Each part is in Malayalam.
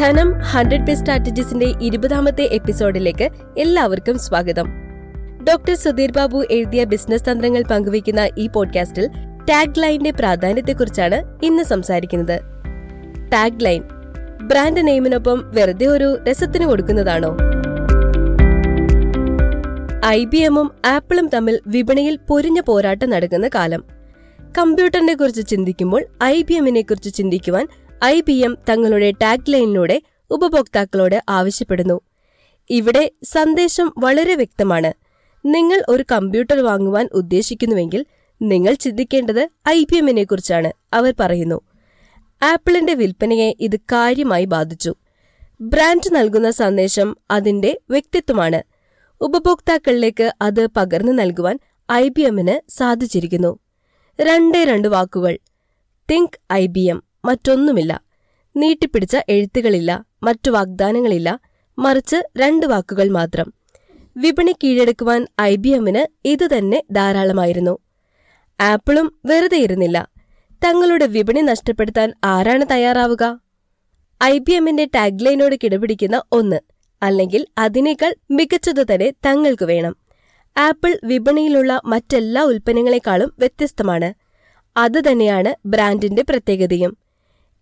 ധനം ഹൺഡ്രഡ് പേ സ്ട്രാറ്റജീസിന്റെ ഇരുപതാമത്തെ എപ്പിസോഡിലേക്ക് എല്ലാവർക്കും സ്വാഗതം. ഡോക്ടർ സുധീർ ബാബു എഴുതിയ ബിസിനസ് തന്ത്രങ്ങൾ പങ്കുവയ്ക്കുന്ന ഈ പോഡ്കാസ്റ്റിൽ ടാഗ് ലൈനിന്റെ പ്രാധാന്യത്തെക്കുറിച്ചാണ് ഇന്ന് സംസാരിക്കുന്നത്. ടാഗ് ലൈൻ ബ്രാൻഡ് നെയിമിനൊപ്പം വെറുതെ ഒരു രസത്തിന് കൊടുക്കുന്നതാണോ? ഐ ബി എമ്മും ആപ്പിളും തമ്മിൽ വിപണിയിൽ പൊരിഞ്ഞ പോരാട്ടം നടക്കുന്ന കാലം. കമ്പ്യൂട്ടറിനെ കുറിച്ച് ചിന്തിക്കുമ്പോൾ ഐ ബി എമ്മിനെ കുറിച്ച് ചിന്തിക്കുവാൻ ഐ ബി എം തങ്ങളുടെ ടാഗ് ലൈനിലൂടെ ഉപഭോക്താക്കളോട് ആവശ്യപ്പെടുന്നു. ഇവിടെ സന്ദേശം വളരെ വ്യക്തമാണ്. നിങ്ങൾ ഒരു കമ്പ്യൂട്ടർ വാങ്ങുവാൻ ഉദ്ദേശിക്കുന്നുവെങ്കിൽ നിങ്ങൾ ചിന്തിക്കേണ്ടത് ഐ ബി എമ്മിനെ കുറിച്ചാണ് അവർ പറയുന്നു. ആപ്പിളിന്റെ വിൽപ്പനയെ ഇത് കാര്യമായി ബാധിച്ചു. ബ്രാൻഡ് നൽകുന്ന സന്ദേശം അതിന്റെ വ്യക്തിത്വമാണ്. ഉപഭോക്താക്കളിലേക്ക് അത് പകർന്നു നൽകുവാൻ ഐ ബി എമ്മിന് സാധിച്ചിരിക്കുന്നു. രണ്ടേ രണ്ട് വാക്കുകൾ. തിങ്ക് ഐ ബി എം മറ്റൊന്നുമില്ല. നീട്ടിപ്പിടിച്ച എഴുത്തുകളില്ല മറ്റു വാഗ്ദാനങ്ങളില്ല മറിച്ച് രണ്ട് വാക്കുകൾ മാത്രം. വിപണി കീഴടക്കുവാൻ ഐ ബി എമ്മിന് ഇതുതന്നെ ധാരാളമായിരുന്നു. ആപ്പിളും വെറുതെ ഇരുന്നില്ല. തങ്ങളുടെ വിപണി നഷ്ടപ്പെടുത്താൻ ആരാണ് തയ്യാറാവുക? ഐ ബി എമ്മിന്റെ ടാഗ്ലൈനോട് കിടപിടിക്കുന്ന ഒന്ന് അല്ലെങ്കിൽ അതിനേക്കാൾ മികച്ചത് തന്നെ തങ്ങൾക്ക് വേണം. ആപ്പിൾ വിപണിയിലുള്ള മറ്റെല്ലാ ഉൽപ്പന്നങ്ങളെക്കാളും വ്യത്യസ്തമാണ്. അതുതന്നെയാണ് ബ്രാൻഡിന്റെ പ്രത്യേകതയും.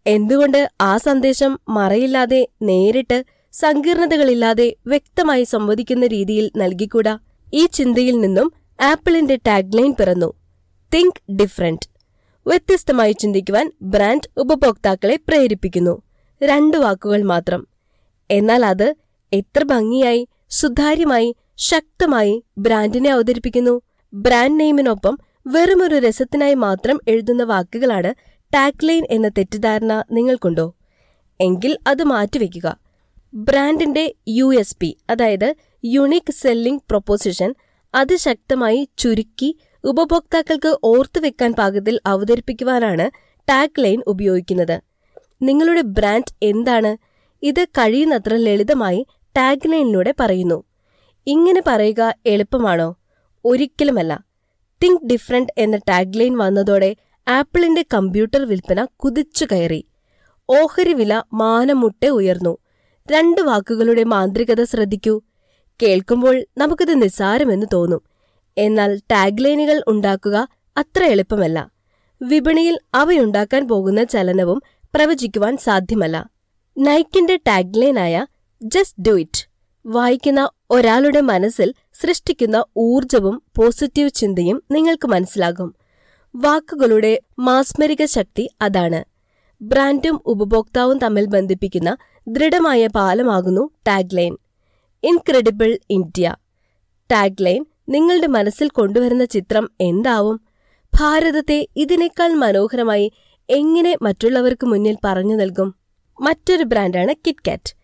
എന്തുകൊണ്ട് ആ സന്ദേശം മറയില്ലാതെ നേരിട്ട് സങ്കീർണതകളില്ലാതെ വ്യക്തമായി സംവദിക്കുന്ന രീതിയിൽ നൽകിക്കൂടാ? ഈ ചിന്തയിൽ നിന്നും ആപ്പിളിന്റെ ടാഗ്ലൈൻ പിറന്നു. തിങ്ക് ഡിഫറന്റ് വ്യത്യസ്തമായി ചിന്തിക്കുവാൻ ബ്രാൻഡ് ഉപഭോക്താക്കളെ പ്രേരിപ്പിക്കുന്നു. രണ്ടു വാക്കുകൾ മാത്രം. എന്നാൽ അത് എത്ര ഭംഗിയായി സുതാര്യമായി ശക്തമായി ബ്രാൻഡിനെ അവതരിപ്പിക്കുന്നു. ബ്രാൻഡ് നെയിമിനൊപ്പം വെറുമൊരു രസത്തിനായി മാത്രം എഴുതുന്ന വാക്കുകളാണ് ടാഗ്ലൈൻ എന്ന തെറ്റിദ്ധാരണ നിങ്ങൾക്കുണ്ടോ? എങ്കിൽ അത് മാറ്റിവെക്കുക. ബ്രാൻഡിന്റെ യു എസ് പി അതായത് യുണീക് സെല്ലിംഗ് പ്രൊപ്പോസിഷൻ അതിശക്തമായി ചുരുക്കി ഉപഭോക്താക്കൾക്ക് ഓർത്തുവെക്കാൻ പാകത്തിൽ അവതരിപ്പിക്കുവാനാണ് ടാഗ് ലൈൻ ഉപയോഗിക്കുന്നത്. നിങ്ങളുടെ ബ്രാൻഡ് എന്താണ്? ഇത് കഴിയുന്നത്ര ലളിതമായി ടാഗ് ലൈനിലൂടെ പറയുന്നു. ഇങ്ങനെ പറയുക എളുപ്പമാണോ? ഒരിക്കലുമല്ല. തിങ്ക് ഡിഫറെന്റ് എന്ന ടാഗ് ലൈൻ വന്നതോടെ ആപ്പിളിന്റെ കമ്പ്യൂട്ടർ വിൽപ്പന കുതിച്ചു കയറി. ഓഹരി വില മാനമുട്ടെ ഉയർന്നു. രണ്ട് വാക്കുകളുടെ മാന്ത്രികത ശ്രദ്ധിക്കൂ. കേൾക്കുമ്പോൾ നമുക്കിത് നിസ്സാരമെന്ന് തോന്നും. എന്നാൽ ടാഗ്ലൈനുകൾ ഉണ്ടാക്കുക അത്ര എളുപ്പമല്ല. വിപണിയിൽ അവയുണ്ടാക്കാൻ പോകുന്ന ചലനവും പ്രവചിക്കുവാൻ സാധ്യമല്ല. നൈക്കിന്റെ ടാഗ്ലൈനായ ജസ്റ്റ് ഡു ഇറ്റ് വായിക്കുന്ന ഒരാളുടെ മനസ്സിൽ സൃഷ്ടിക്കുന്ന ഊർജവും പോസിറ്റീവ് ചിന്തയും നിങ്ങൾക്ക് മനസ്സിലാകും. വാക്കുകളുടെ മാസ്മരിക ശക്തി അതാണ്. ബ്രാൻഡും ഉപഭോക്താവും തമ്മിൽ ബന്ധിപ്പിക്കുന്ന ദൃഢമായ പാലമാകുന്നു ടാഗ്ലൈൻ. Incredible India. ടാഗ്ലൈൻ നിങ്ങളുടെ മനസ്സിൽ കൊണ്ടുവരുന്ന ചിത്രം എന്താവും? ഭാരതത്തെ ഇതിനേക്കാൾ മനോഹരമായി എങ്ങനെ മറ്റുള്ളവർക്ക് മുന്നിൽ പറഞ്ഞു നൽകും? മറ്റൊരു ബ്രാൻഡാണ് കിറ്റ്കാറ്റ്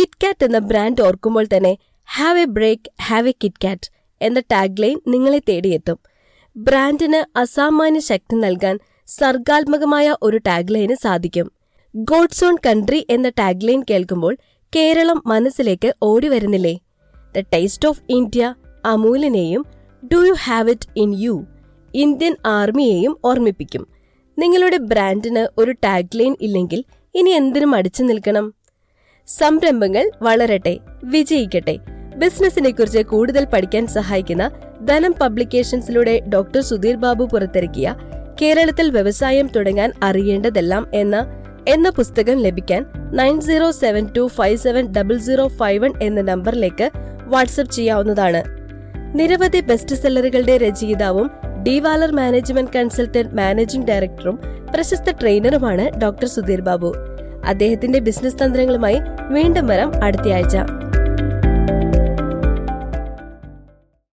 കിറ്റ്കാറ്റ് എന്ന ബ്രാൻഡ് ഓർക്കുമ്പോൾ തന്നെ have a break have a KitKat എന്ന ടാഗ്ലൈൻ നിങ്ങളെ തേടിയെത്തും. ബ്രാൻഡിന് അസാമാന്യ ശക്തി നൽകാൻ സർഗാത്മകമായ ഒരു ടാഗ്ലൈന് സാധിക്കും. ഗോഡ്സ് ഓൺ കൺട്രി എന്ന ടാഗ്ലൈൻ കേൾക്കുമ്പോൾ കേരളം മനസ്സിലേക്ക് ഓടി വരുന്നില്ലേ? The taste of India അമൂലിനെയും do you have it in you Indian ആർമിയെയും ഓർമ്മിപ്പിക്കും. നിങ്ങളുടെ ബ്രാൻഡിന് ഒരു ടാഗ്ലൈൻ ഇല്ലെങ്കിൽ ഇനി എന്തിനും അടിച്ചു നിൽക്കണം? സംരംഭങ്ങൾ വളരട്ടെ വിജയിക്കട്ടെ. ബിസിനസിനെ കുറിച്ച് കൂടുതൽ പഠിക്കാൻ സഹായിക്കുന്ന ധനം പബ്ലിക്കേഷൻസിലൂടെ ഡോക്ടർ സുധീർ ബാബു പുറത്തിറക്കിയ കേരളത്തിൽ വ്യവസായം തുടങ്ങാൻ അറിയേണ്ടതെല്ലാം എന്ന എന്ന പുസ്തകം ലഭിക്കാൻ nine zero seven two five seven double zero five one എന്ന നമ്പറിലേക്ക് വാട്സപ്പ് ചെയ്യാവുന്നതാണ്. നിരവധി ബെസ്റ്റ് സെല്ലറുകളുടെ രചയിതാവും ഡിവാലർ മാനേജ്മെന്റ് കൺസൾട്ടന്റ് മാനേജിംഗ് ഡയറക്ടറും പ്രശസ്ത ട്രെയിനറുമാണ് ഡോക്ടർ സുധീർ ബാബു. അദ്ദേഹത്തിന്റെ ബിസിനസ് തന്ത്രങ്ങളുമായി വീണ്ടും വരാം അടുത്തയാഴ്ച.